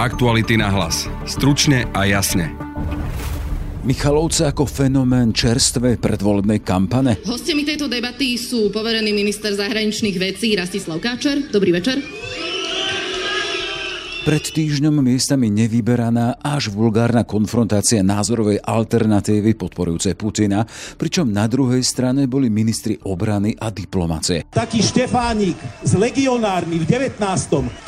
Aktuality na hlas. Stručne a jasne. Michalovce ako fenomén čerstvej predvolebnej kampane. Hostiami tejto debaty sú poverený minister zahraničných vecí Rastislav Káčer. Dobrý večer. Pred týždňom miestami nevyberaná až vulgárna konfrontácia názorovej alternatívy podporujúcej Putina, pričom na druhej strane boli ministri obrany a diplomacie. Taký Štefánik s legionármi v 19.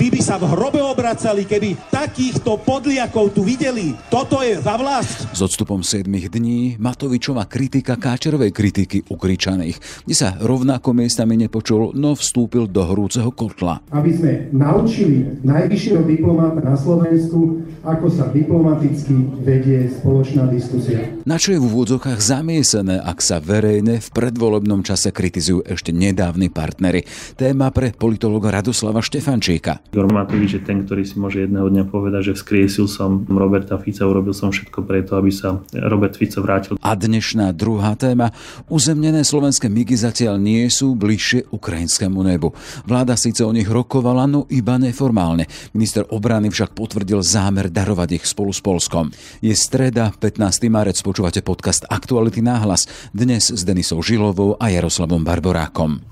Tí by sa v hrobe obracali, keby takýchto podliakov tu videli. Toto je za vlast. S odstupom 7 dní Matovičová kritika Káčerovej kritiky ukričaných, kde sa rovnako miestami nepočul, no vstúpil do hrúceho kotla. Aby sme naučili najvyššieho diplomáta na Slovensku, ako sa diplomaticky vedie spoločná diskusia. Na čo je v úvodzokách zamiesené, ak sa verejne v predvolebnom čase kritizujú ešte nedávni partnery? Téma pre politologa Radoslava Štefančíka. Igor Matovič je ten, ktorý si môže jedného dňa povedať, že vzkriesil som Roberta Fica, urobil som všetko preto, aby sa Robert Fico vrátil. A dnešná druhá téma. Uzemnené slovenské migy zatiaľ nie sú bližšie ukrajinskému nebu. Vláda síce o nich rokovala, no iba neformálne. Minister obrany však potvrdil zámer darovať ich spolu s Polskom. Je streda, 15. marec, počúvate podcast Aktuality náhlas, dnes s Denisou Žilovou a Jaroslavom Barborákom.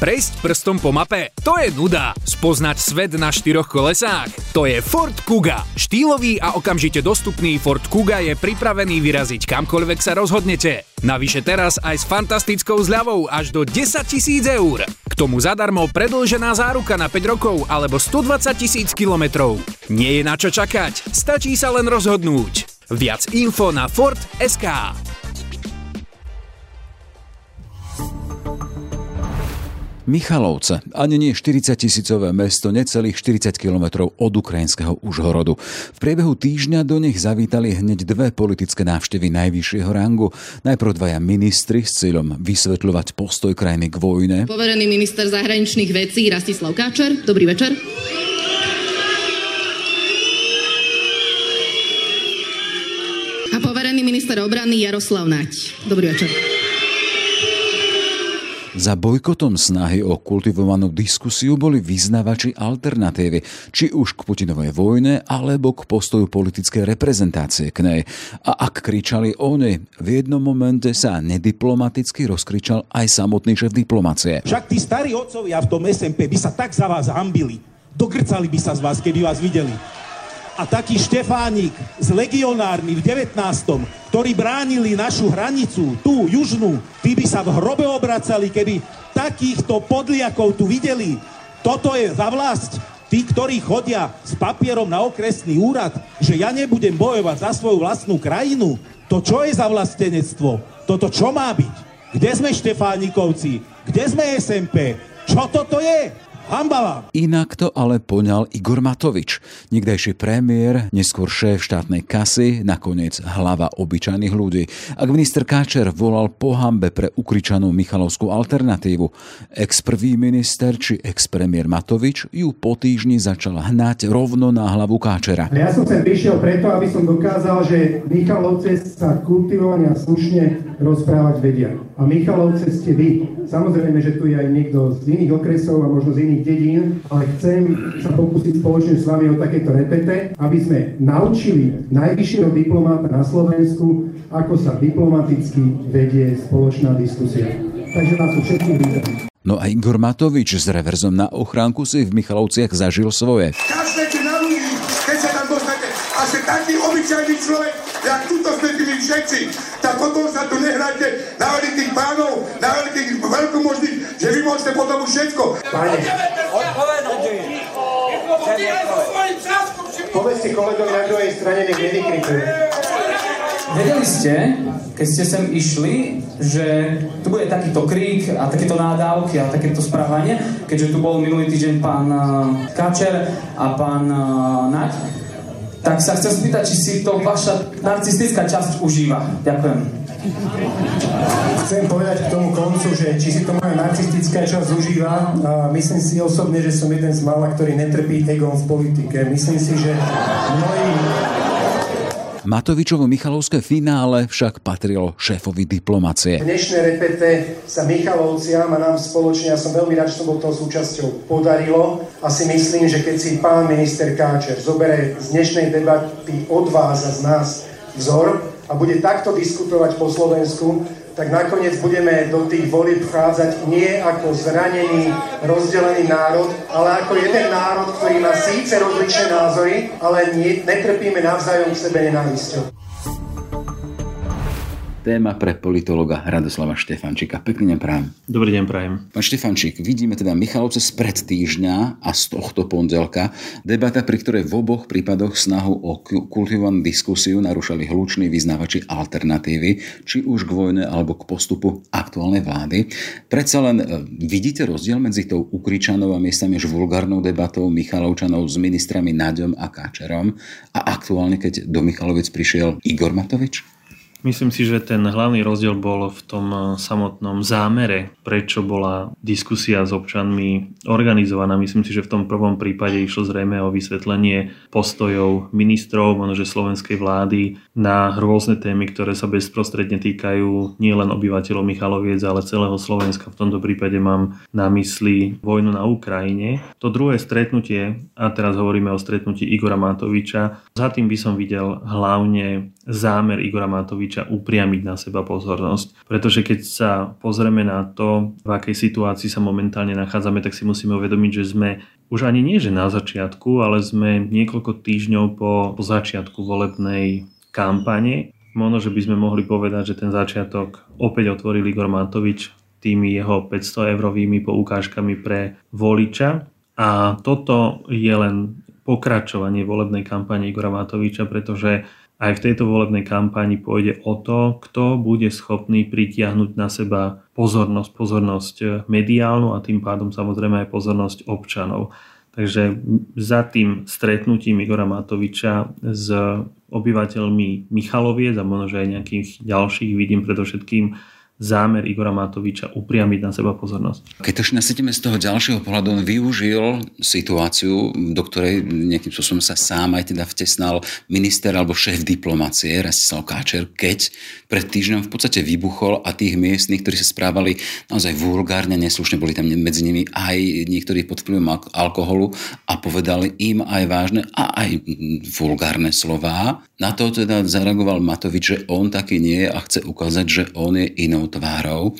Prejsť prstom po mape? To je nuda. Spoznať svet na štyroch kolesách? To je Ford Kuga. Štýlový a okamžite dostupný Ford Kuga je pripravený vyraziť kamkoľvek sa rozhodnete. Navyše teraz aj s fantastickou zľavou až do 10 tisíc eur. K tomu zadarmo predlžená záruka na 5 rokov alebo 120 tisíc kilometrov. Nie je na čo čakať, stačí sa len rozhodnúť. Viac info na Ford.sk. Michalovce, ani nie 40 tisícové mesto, necelých 40 kilometrov od ukrajinského Užhorodu. V priebehu týždňa do nich zavítali hneď dve politické návštevy najvyššieho rangu. Najprv dvaja ministri s cieľom vysvetľovať postoj krajiny k vojne. Poverený minister zahraničných vecí Rastislav Káčer. Dobrý večer. A poverený minister obrany Jaroslav Nať. Dobrý večer. Za bojkotom snahy o kultivovanú diskusiu boli vyznavači alternatívy, či už k Putinovej vojne, alebo k postoju politickej reprezentácie k nej. A ak kričali oni, v jednom momente sa nediplomaticky rozkričal aj samotný šéf diplomacie. Však tí starí otcovia v tom SMP by sa tak za vás hambili. Dogrcali by sa z vás, keby vás videli. A taký Štefánik s legionármi v 19 ktorí bránili našu hranicu, tú južnú, tí by sa v hrobe obracali, keby takýchto podliakov tu videli. Toto je za vlast. Tí, ktorí chodia s papierom na okresný úrad, že ja nebudem bojovať za svoju vlastnú krajinu, to čo je za vlastenectvo? Toto čo má byť? Kde sme Štefánikovci? Kde sme SMP? Čo toto je? Hamba vám! Inak to ale poňal Igor Matovič, niekdajší premiér, neskôr šéf štátnej kasy, nakoniec hlava obyčajných ľudí. Ak minister Káčer volal po hambe pre ukričanú Michalovskú alternatívu, ex-prvý minister či ex-premiér Matovič ju po týždni začal hnať rovno na hlavu Káčera. Ja som sem prišiel preto, aby som dokázal, že Michalovce sa kultivovane a slušne rozprávať vedia. A Michalovce ste vy. Samozrejme, že tu je aj niekto z iných okresov a možno z iných iných dedín, ale chcem sa pokúsiť spoločne s vami o takéto repete, aby sme naučili najvyššieho diplomáta na Slovensku, ako sa diplomaticky vedie spoločná diskusia. Takže nás tu všetkých vítam. No a Igor Matovič s reverzom na ochránku si v Michalovciach zažil svoje. Kašlete na ľudí, keď sa tam dostanete. A ste taký obyčajný človek, jak tuto sme my všetci, tak potom sa tu nehráte na tých pánov, na tých veľkomožných, že vy môžete potom už všetko. Pane, povedzte kolegovi na druhej strane, nech nevykrikuje. Vedeli ste, keď ste sem išli, že tu bude takýto krík a takéto nádávky a takéto správanie, keďže tu bol minulý týždeň pán eh, Kačer a pán eh, Naď, tak sa chcem spýtať, či si to vaša narcistická časť užíva. Ďakujem. Chcem povedať k tomu koncu, že či si to moja narcistická časť užíva, myslím si osobne, že som jeden z mála, ktorý netrpí egom v politike. Myslím si, že mnohí Matovičovo Michalovské finále však patrilo šéfovi diplomacie. Dnešné repete sa Michalovciam a nám spoločne, ja som veľmi rád, že som bol toho súčasťou, podarilo. A si myslím, že keď si pán minister Káčer zobere z dnešnej debaty od vás a z nás vzor a bude takto diskutovať po Slovensku, tak nakoniec budeme do tých volieb vchádzať nie ako zranený, rozdelený národ, ale ako jeden národ, ktorý má síce rozličné názory, ale nie, netrpíme navzájom k sebe nenávisťou. Téma pre politologa Radoslava Štefančíka. Pekný deň prajem. Dobrý deň prajem. Pán Štefančík, vidíme teda Michalovce spred týždňa a z tohto pondelka. Debata, pri ktorej v oboch prípadoch snahu o kultivovanú diskusiu narúšali hluční vyznávači alternatívy, či už k vojne alebo k postupu aktuálnej vlády. Predsa len e, vidíte rozdiel medzi tou ukričanou a miestami až vulgárnou debatou Michalovčanov s ministrami Naďom a Káčerom a aktuálne, keď do Michalovic prišiel Igor Matovič? Myslím si, že ten hlavný rozdiel bol v tom eh, samotnom zámere, prečo bola diskusia s občanmi organizovaná. Myslím si, že v tom prvom prípade išlo zrejme o vysvetlenie postojov ministrov, možno že slovenskej vlády na rôzne témy, ktoré sa bezprostredne týkajú nielen obyvateľov Michaloviec, ale celého Slovenska. V tomto prípade mám na mysli vojnu na Ukrajine. To druhé stretnutie, a teraz hovoríme o stretnutí Igora Matoviča, za tým by som videl hlavne zámer Igora Matoviča rodiča upriamiť na seba pozornosť. Pretože keď sa pozrieme na to, v akej situácii sa momentálne nachádzame, tak si musíme uvedomiť, že sme už ani nie, že na začiatku, ale sme niekoľko týždňov po, po začiatku volebnej kampane. Možno, že by sme mohli povedať, že ten začiatok opäť otvoril Igor Matovič tými jeho 500 eurovými poukážkami pre voliča. A toto je len pokračovanie volebnej kampane Igora Matoviča, pretože aj v tejto volebnej kampani pôjde o to, kto bude schopný pritiahnuť na seba pozornosť, pozornosť mediálnu a tým pádom samozrejme aj pozornosť občanov. Takže za tým stretnutím Igora Matoviča s obyvateľmi Michaloviec a možno aj nejakých ďalších vidím predovšetkým zámer Igora Matoviča upriamiť na seba pozornosť. Keď to nasetíme z toho ďalšieho pohľadu, on využil situáciu, do ktorej nejakým spôsobom sa sám aj teda vtesnal minister alebo šéf diplomácie Rastislav Káčer, keď pred týždňom v podstate vybuchol a tých miestnych, ktorí sa správali naozaj vulgárne, neslušne, boli tam medzi nimi aj niektorí pod vplyvom alkoholu a povedali im aj vážne a aj vulgárne slová. Na to teda zareagoval Matovič, že on taký nie je a chce ukázať, že on je inou tvárou.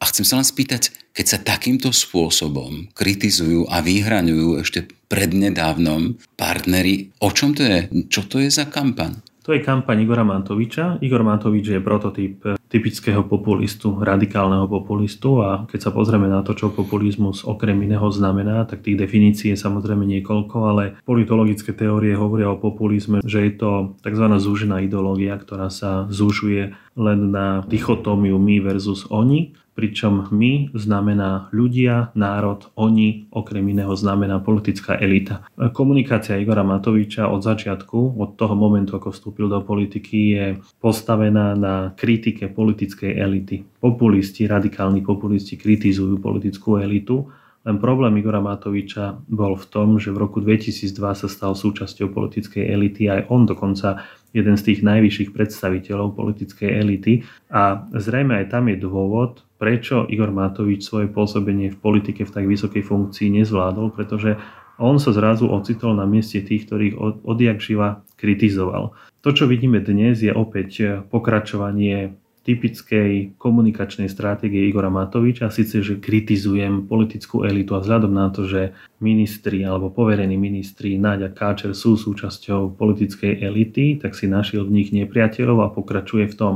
A chcem sa len spýtať, keď sa takýmto spôsobom kritizujú a vyhraňujú ešte prednedávnom partnery, o čom to je? Čo to je za kampaň? To je kampaň Igora Mantoviča. Igor Mantovič je prototyp typického populistu, radikálneho populistu a keď sa pozrieme na to, čo populizmus okrem iného znamená, tak tých definícií je samozrejme niekoľko, ale politologické teórie hovoria o populizme, že je to tzv. zúžená ideológia, ktorá sa zúžuje len na dichotómiu my versus oni pričom my znamená ľudia, národ, oni, okrem iného znamená politická elita. Komunikácia Igora Matoviča od začiatku, od toho momentu, ako vstúpil do politiky, je postavená na kritike politickej elity. Populisti, radikálni populisti kritizujú politickú elitu, len problém Igora Matoviča bol v tom, že v roku 2002 sa stal súčasťou politickej elity, aj on dokonca jeden z tých najvyšších predstaviteľov politickej elity a zrejme aj tam je dôvod, prečo Igor Matovič svoje pôsobenie v politike v tak vysokej funkcii nezvládol, pretože on sa zrazu ocitol na mieste tých, ktorých odjak živa kritizoval. To, čo vidíme dnes, je opäť pokračovanie typickej komunikačnej stratégie Igora Matoviča, síce, že kritizujem politickú elitu a vzhľadom na to, že ministri alebo poverení ministri Náďa Káčer sú súčasťou politickej elity, tak si našiel v nich nepriateľov a pokračuje v tom.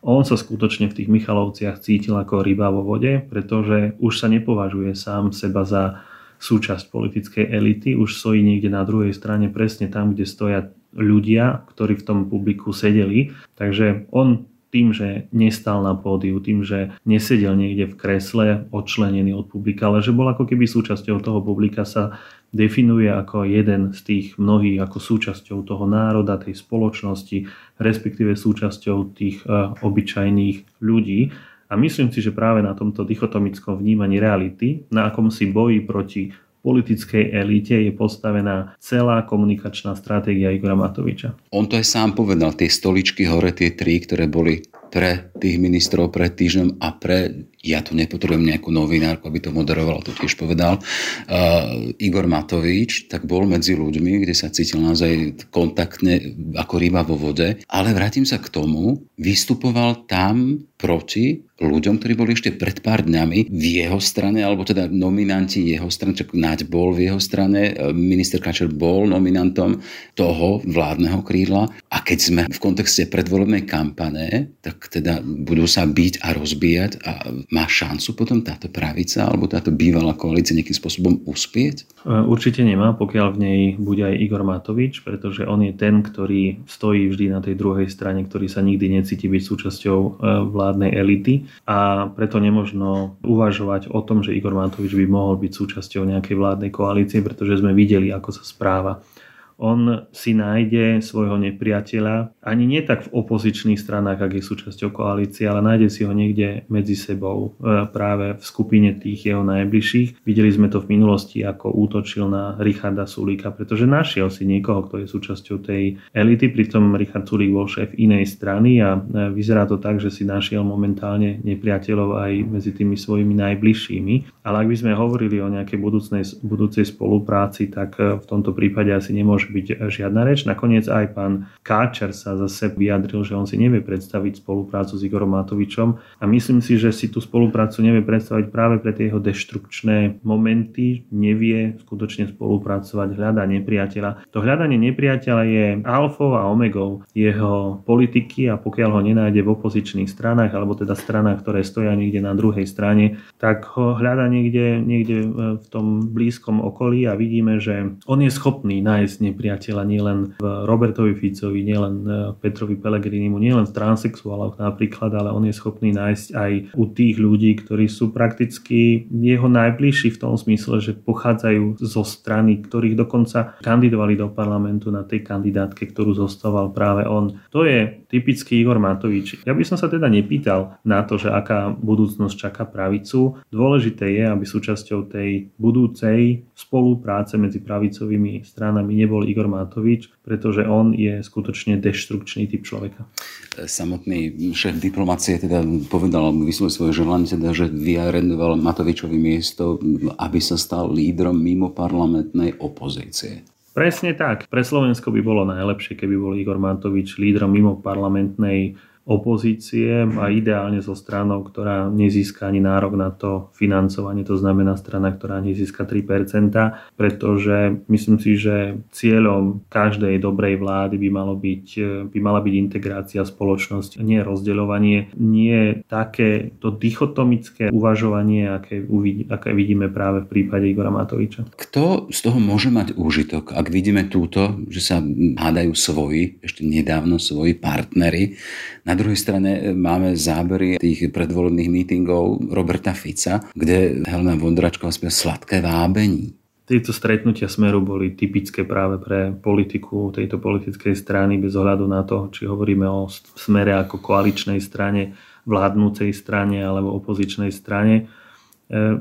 On sa skutočne v tých Michalovciach cítil ako ryba vo vode, pretože už sa nepovažuje sám seba za súčasť politickej elity, už stojí niekde na druhej strane presne tam, kde stoja ľudia, ktorí v tom publiku sedeli. Takže on tým, že nestal na pódiu, tým, že nesedel niekde v kresle odčlenený od publika, ale že bol ako keby súčasťou toho publika sa definuje ako jeden z tých mnohých, ako súčasťou toho národa, tej spoločnosti, respektíve súčasťou tých uh, obyčajných ľudí. A myslím si, že práve na tomto dichotomickom vnímaní reality, na akom si boji proti politickej elite je postavená celá komunikačná stratégia Igora Matoviča. On to aj sám povedal, tie stoličky hore, tie tri, ktoré boli pre tých ministrov pred týždňom a pre ja tu nepotrebujem nejakú novinárku, aby to moderoval, to tiež povedal, uh, Igor Matovič, tak bol medzi ľuďmi, kde sa cítil naozaj kontaktne ako ryba vo vode. Ale vrátim sa k tomu, vystupoval tam proti ľuďom, ktorí boli ešte pred pár dňami v jeho strane, alebo teda nominanti jeho strany, čak Naď bol v jeho strane, minister Kačer bol nominantom toho vládneho krídla. A keď sme v kontexte predvolebnej kampane, tak teda budú sa byť a rozbíjať a má šancu potom táto pravica alebo táto bývalá koalícia nejakým spôsobom uspieť? E, určite nemá, pokiaľ v nej bude aj Igor Matovič, pretože on je ten, ktorý stojí vždy na tej druhej strane, ktorý sa nikdy necíti byť súčasťou e, vládnej elity a preto nemožno uvažovať o tom, že Igor Matovič by mohol byť súčasťou nejakej vládnej koalície, pretože sme videli, ako sa správa on si nájde svojho nepriateľa ani nie tak v opozičných stranách, ak je súčasťou koalície, ale nájde si ho niekde medzi sebou e, práve v skupine tých jeho najbližších. Videli sme to v minulosti, ako útočil na Richarda Sulíka, pretože našiel si niekoho, kto je súčasťou tej elity, pritom Richard Sulík bol šéf inej strany a e, vyzerá to tak, že si našiel momentálne nepriateľov aj medzi tými svojimi najbližšími. Ale ak by sme hovorili o nejakej budúcnej, budúcej spolupráci, tak e, v tomto prípade asi nemôže nemôže byť žiadna reč. Nakoniec aj pán Káčer sa zase vyjadril, že on si nevie predstaviť spoluprácu s Igorom Matovičom a myslím si, že si tú spoluprácu nevie predstaviť práve pre tie jeho deštrukčné momenty, nevie skutočne spolupracovať, hľadá nepriateľa. To hľadanie nepriateľa je alfou a omegou jeho politiky a pokiaľ ho nenájde v opozičných stranách, alebo teda stranách, ktoré stoja niekde na druhej strane, tak ho hľada niekde, niekde v tom blízkom okolí a vidíme, že on je schopný nájsť nepriateľa nielen v Robertovi Ficovi, nielen e, Petrovi Pellegrinimu, nielen v transexuáloch napríklad, ale on je schopný nájsť aj u tých ľudí, ktorí sú prakticky jeho najbližší v tom smysle, že pochádzajú zo strany, ktorých dokonca kandidovali do parlamentu na tej kandidátke, ktorú zostával práve on. To je typický Igor Matovič. Ja by som sa teda nepýtal na to, že aká budúcnosť čaká pravicu. Dôležité je, aby súčasťou tej budúcej spolupráce medzi pravicovými stranami nebol Igor Matovič, pretože on je skutočne deštrukčný typ človeka. Samotný šéf diplomácie teda povedal, vyslovil svoje želanie, teda, že vyarenoval Matovičovi miesto, aby sa stal lídrom mimo parlamentnej opozície. Presne tak. Pre Slovensko by bolo najlepšie, keby bol Igor Matovič lídrom mimo parlamentnej opozície a ideálne so stranou, ktorá nezíska ani nárok na to financovanie, to znamená strana, ktorá nezíska 3%, pretože myslím si, že cieľom každej dobrej vlády by, malo byť, by mala byť integrácia spoločnosť, nie rozdeľovanie, nie také to dichotomické uvažovanie, aké, uvidí, aké vidíme práve v prípade Igora Matoviča. Kto z toho môže mať úžitok, ak vidíme túto, že sa hádajú svoji, ešte nedávno svoji partnery, na druhej strane e, máme zábery tých predvolebných mítingov Roberta Fica, kde Helena Vondračková spieva Sladké vábení. Tieto stretnutia Smeru boli typické práve pre politiku tejto politickej strany bez ohľadu na to, či hovoríme o smere ako koaličnej strane, vládnúcej strane alebo opozičnej strane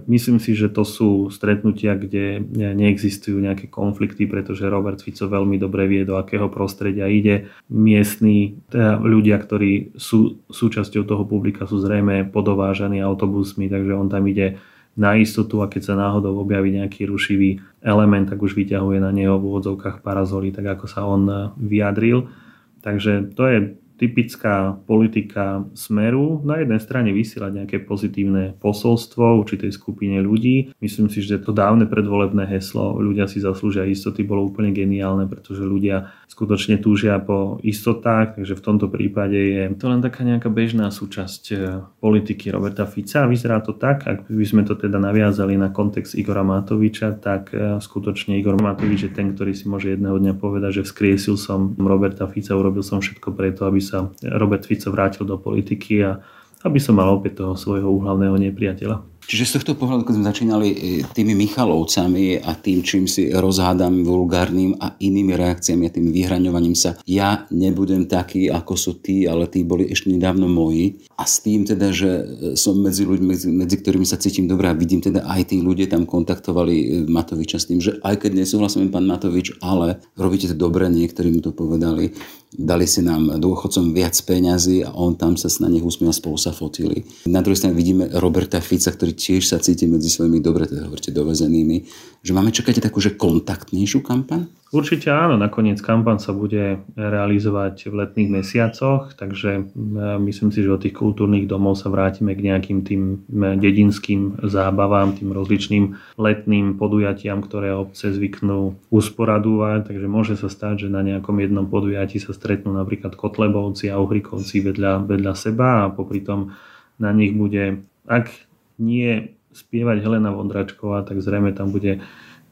myslím si, že to sú stretnutia, kde neexistujú nejaké konflikty, pretože Robert Fico veľmi dobre vie, do akého prostredia ide. Miestni teda ľudia, ktorí sú súčasťou toho publika, sú zrejme podovážaní autobusmi, takže on tam ide na istotu a keď sa náhodou objaví nejaký rušivý element, tak už vyťahuje na neho v úvodzovkách parazoly, tak ako sa on vyjadril. Takže to je typická politika smeru na jednej strane vysielať nejaké pozitívne posolstvo určitej skupine ľudí. Myslím si, že to dávne predvolebné heslo ľudia si zaslúžia istoty bolo úplne geniálne, pretože ľudia skutočne túžia po istotách, takže v tomto prípade je to len taká nejaká bežná súčasť e, politiky Roberta Fica. Vyzerá to tak, ak by sme to teda naviazali na kontext Igora Matoviča, tak e, skutočne Igor Matovič je ten, ktorý si môže jedného dňa povedať, že vzkriesil som Roberta Fica, urobil som všetko preto, aby sa Robert Fico vrátil do politiky a aby som mal opäť toho svojho úhlavného nepriateľa. Čiže z tohto pohľadu, keď sme začínali e, tými Michalovcami a tým, čím si rozhádam vulgárnym a inými reakciami a tým vyhraňovaním sa, ja nebudem taký, ako sú tí, ale tí boli ešte nedávno moji. A s tým teda, že e, som medzi ľuďmi, medzi, medzi ktorými sa cítim dobré a vidím teda aj tí ľudia tam kontaktovali e, Matoviča s tým, že aj keď nesúhlasím pán Matovič, ale robíte to dobre, niektorí mu to povedali, dali si nám dôchodcom viac peňazí a on tam sa na nich usmiel, spolu sa fotili. Na druhej strane vidíme Roberta Fica, ktorý tiež sa cíti medzi svojimi, dobre teda hovoríte, dovezenými, že máme čakať takú, že kontaktnejšiu kampaň? Určite áno, nakoniec kampaň sa bude realizovať v letných mesiacoch, takže myslím si, že od tých kultúrnych domov sa vrátime k nejakým tým dedinským zábavám, tým rozličným letným podujatiam, ktoré obce zvyknú usporadúvať, takže môže sa stať, že na nejakom jednom podujatí sa stretnú napríklad Kotlebovci a Uhrikovci vedľa, vedľa seba a popri tom na nich bude, ak nie spievať Helena Vondračková, tak zrejme tam bude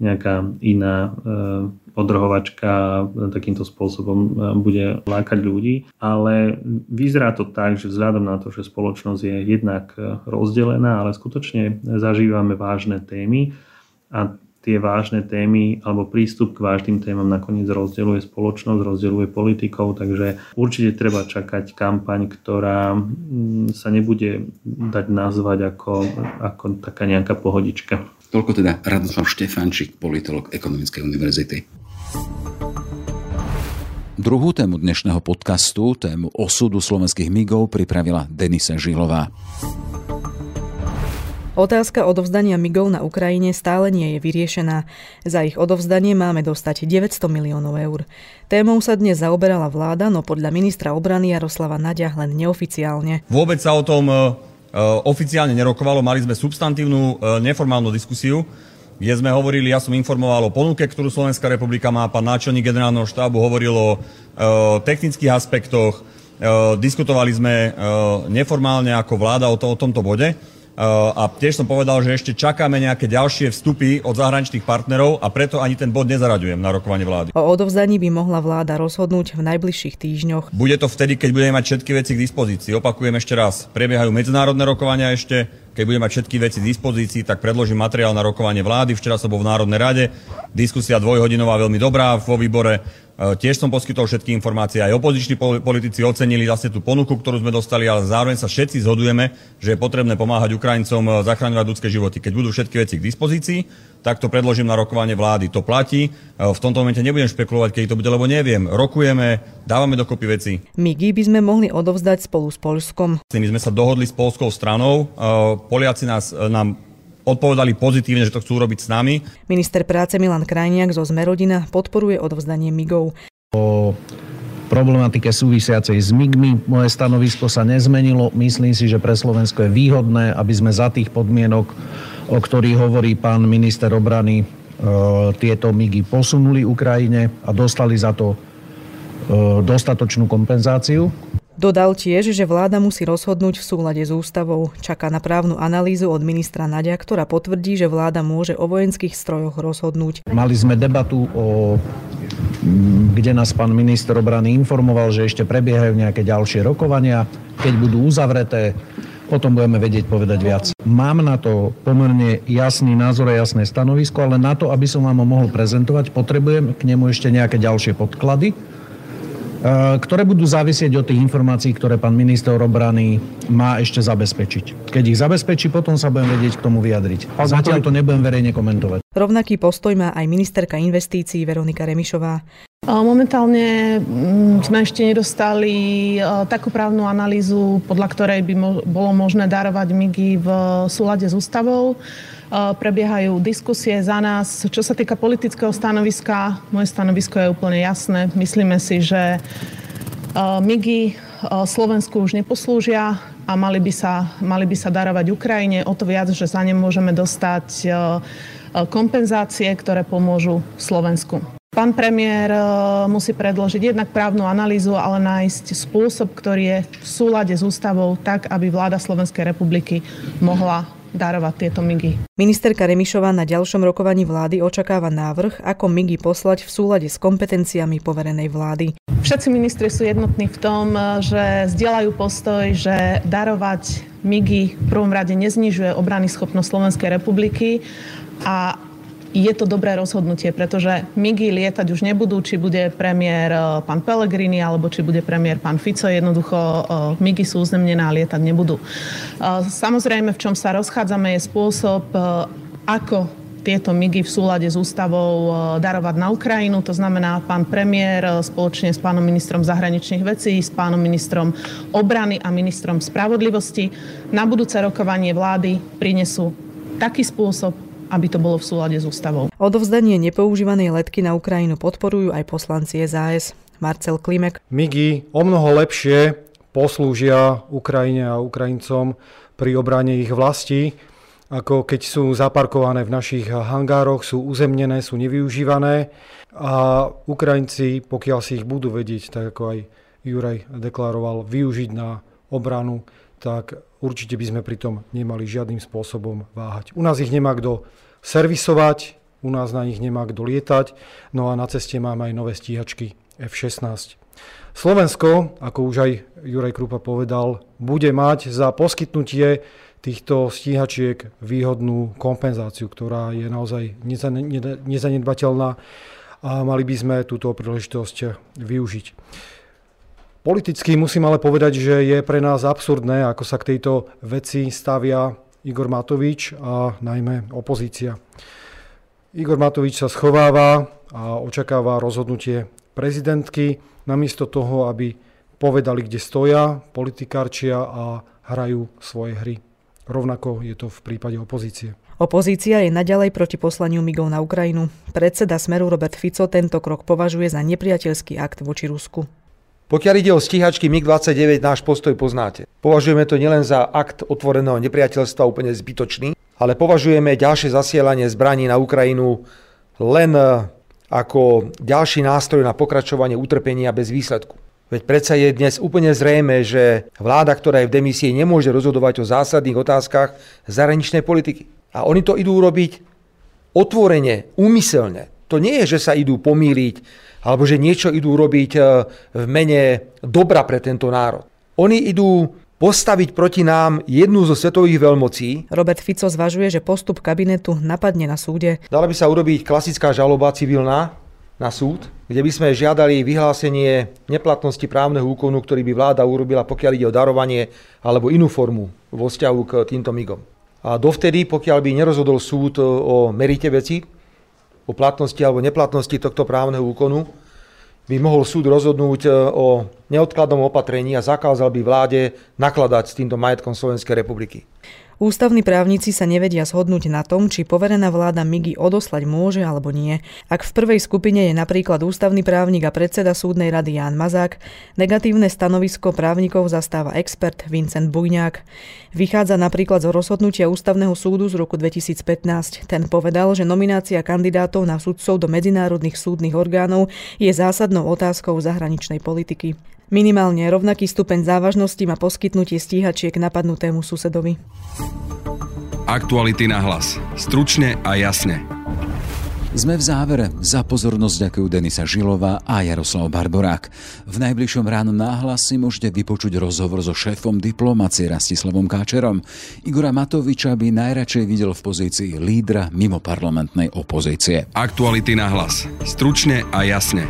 nejaká iná e, odrhovačka takýmto spôsobom e, bude lákať ľudí. Ale vyzerá to tak, že vzhľadom na to, že spoločnosť je jednak e, rozdelená, ale skutočne zažívame vážne témy a tie vážne témy alebo prístup k vážnym témam nakoniec rozdeľuje spoločnosť, rozdeľuje politikov, takže určite treba čakať kampaň, ktorá mm, sa nebude dať nazvať ako, ako taká nejaká pohodička. Toľko teda Radoslav Štefančík, politolog Ekonomickej univerzity. Druhú tému dnešného podcastu, tému osudu slovenských migov, pripravila Denisa Žilová. Otázka odovzdania migov na Ukrajine stále nie je vyriešená. Za ich odovzdanie máme dostať 900 miliónov eur. Témou sa dnes zaoberala vláda, no podľa ministra obrany Jaroslava Nadia len neoficiálne. Vôbec sa o tom e, e, oficiálne nerokovalo, mali sme substantívnu e, neformálnu diskusiu, kde sme hovorili, ja som informoval o ponuke, ktorú Slovenská republika má, pán náčelník generálneho štábu hovoril o technických aspektoch, diskutovali sme neformálne ako vláda o, to, o tomto bode. Eh, a tiež som povedal, že ešte čakáme nejaké ďalšie vstupy od zahraničných partnerov a preto ani ten bod nezaraďujem na rokovanie vlády. O odovzdaní by mohla vláda rozhodnúť v najbližších týždňoch. Bude to vtedy, keď budeme mať všetky veci k dispozícii. Opakujem ešte raz. Prebiehajú medzinárodné rokovania ešte. Keď budeme mať všetky veci k dispozícii, tak predložím materiál na rokovanie vlády. Včera som bol v Národnej rade. Diskusia dvojhodinová veľmi dobrá vo výbore. E, tiež som poskytol všetky informácie, aj opoziční politici ocenili vlastne tú ponuku, ktorú sme dostali, ale zároveň sa všetci zhodujeme, že je potrebné pomáhať Ukrajincom e, zachraňovať ľudské životy. Keď budú všetky veci k dispozícii, tak to predložím na rokovanie vlády. To platí. E, v tomto momente nebudem špekulovať, keď to bude, lebo neviem. Rokujeme, dávame dokopy veci. MIGI by sme mohli odovzdať spolu s Polskom. My sme sa dohodli s polskou stranou. Poliaci nás, nám odpovedali pozitívne, že to chcú robiť s nami. Minister práce Milan Krajniak zo Zmerodina podporuje odovzdanie MIGov. O problematike súvisiacej s MIGmi moje stanovisko sa nezmenilo. Myslím si, že pre Slovensko je výhodné, aby sme za tých podmienok, o ktorých hovorí pán minister obrany, tieto MIGy posunuli Ukrajine a dostali za to dostatočnú kompenzáciu. Dodal tiež, že vláda musí rozhodnúť v súlade s ústavou. Čaká na právnu analýzu od ministra Nadia, ktorá potvrdí, že vláda môže o vojenských strojoch rozhodnúť. Mali sme debatu o kde nás pán minister obrany informoval, že ešte prebiehajú nejaké ďalšie rokovania. Keď budú uzavreté, potom budeme vedieť povedať viac. Mám na to pomerne jasný názor a jasné stanovisko, ale na to, aby som vám ho mohol prezentovať, potrebujem k nemu ešte nejaké ďalšie podklady ktoré budú závisieť od tých informácií, ktoré pán minister obrany má ešte zabezpečiť. Keď ich zabezpečí, potom sa budem vedieť k tomu vyjadriť. A zatiaľ to nebudem verejne komentovať. Rovnaký postoj má aj ministerka investícií Veronika Remišová. Eh, momentálne mm, sme ešte nedostali eh, takú právnu analýzu, podľa ktorej by bolo možné darovať MIGI v súlade s ústavou. Prebiehajú diskusie za nás. Čo sa týka politického stanoviska, moje stanovisko je úplne jasné. Myslíme si, že MIGI Slovensku už neposlúžia a mali by sa, mali by sa darovať Ukrajine. O to viac, že za ne môžeme dostať kompenzácie, ktoré pomôžu Slovensku. Pán premiér musí predložiť jednak právnu analýzu, ale nájsť spôsob, ktorý je v súlade s ústavou, tak, aby vláda Slovenskej republiky mohla darovať tieto migy. Ministerka Remišová na ďalšom rokovaní vlády očakáva návrh, ako migy poslať v súlade s kompetenciami poverenej vlády. Všetci ministri sú jednotní v tom, že zdieľajú postoj, že darovať migy v prvom rade neznižuje obrany schopnosť Slovenskej republiky a je to dobré rozhodnutie, pretože MIGI lietať už nebudú, či bude premiér e, pán Pellegrini alebo či bude premiér pán Fico. Jednoducho e, MIGI sú uzemnené a lietať nebudú. E, samozrejme, v čom sa rozchádzame, je spôsob, ako tieto MIGI v súlade s ústavou darovať na Ukrajinu. To znamená, pán premiér spoločne s pánom ministrom zahraničných vecí, s pánom ministrom obrany a ministrom spravodlivosti na budúce rokovanie vlády prinesú taký spôsob, aby to bolo v súlade s ústavou. Odovzdanie nepoužívanej letky na Ukrajinu podporujú aj poslanci SAS. Marcel Klimek. MIGI o mnoho lepšie poslúžia Ukrajine a Ukrajincom pri obrane ich vlasti, ako keď sú zaparkované v našich hangároch, sú uzemnené, sú nevyužívané a Ukrajinci, pokiaľ si ich budú vedieť, tak ako aj Juraj deklaroval, využiť na obranu, tak určite by sme pri tom nemali žiadnym spôsobom váhať. U nás ich nemá kto servisovať, u nás na nich nemá kto lietať, no a na ceste máme aj nové stíhačky F-16. Slovensko, ako už aj Juraj Krupa povedal, bude mať za poskytnutie týchto stíhačiek výhodnú kompenzáciu, ktorá je naozaj nezanedbateľná a mali by sme túto príležitosť využiť. Politicky musím ale povedať, že je pre nás absurdné, ako sa k tejto veci stavia Igor Matovič a najmä opozícia. Igor Matovič sa schováva a očakáva rozhodnutie prezidentky, namiesto toho, aby povedali, kde stoja, politikárčia a hrajú svoje hry. Rovnako je to v prípade opozície. Opozícia je naďalej proti poslaniu migov na Ukrajinu. Predseda Smeru Robert Fico tento krok považuje za nepriateľský akt voči Rusku. Pokiaľ ide o stíhačky MiG-29, náš postoj poznáte. Považujeme to nielen za akt otvoreného nepriateľstva úplne zbytočný, ale považujeme ďalšie zasielanie zbraní na Ukrajinu len e, ako ďalší nástroj na pokračovanie utrpenia bez výsledku. Veď predsa je dnes úplne zrejme, že vláda, ktorá je v demisii, nemôže rozhodovať o zásadných otázkach zahraničnej politiky. A oni to idú robiť otvorene, úmyselne. To nie je, že sa idú pomýliť alebo že niečo idú robiť e, v mene dobra pre tento národ. Oni idú postaviť proti nám jednu zo svetových veľmocí. Robert Fico zvažuje, že postup kabinetu napadne na súde. Dala by sa urobiť klasická žaloba civilná na súd, kde by sme žiadali vyhlásenie neplatnosti právneho úkonu, ktorý by vláda urobila, pokiaľ ide o darovanie alebo inú formu vo vzťahu k týmto migom. A dovtedy, pokiaľ by nerozhodol súd o merite veci, o platnosti alebo neplatnosti tohto právneho úkonu, by mohol súd rozhodnúť e, o neodkladnom opatrení a zakázal by vláde nakladať s týmto majetkom Slovenskej republiky. Ústavní právnici sa nevedia zhodnúť na tom, či poverená vláda MIGI odoslať môže alebo nie. Ak v prvej skupine je napríklad ústavný právnik a predseda súdnej rady Ján Mazák, negatívne stanovisko právnikov zastáva expert Vincent Bujňák. Vychádza napríklad z rozhodnutia Ústavného súdu z roku 2015. Ten povedal, že nominácia kandidátov na sudcov do medzinárodných súdnych orgánov je zásadnou otázkou zahraničnej politiky. Minimálne rovnaký stupeň závažnosti má poskytnutie stíhačiek napadnutému susedovi. Aktuality na hlas. Stručne a jasne. Sme v závere. Za pozornosť ďakujú Denisa Žilová a Jaroslav Barborák. V najbližšom ráno náhlas si môžete vypočuť rozhovor so šéfom diplomacie Rastislavom Káčerom. Igora Matoviča by najradšej videl v pozícii lídra mimo parlamentnej opozície. Aktuality na hlas. Stručne a jasne.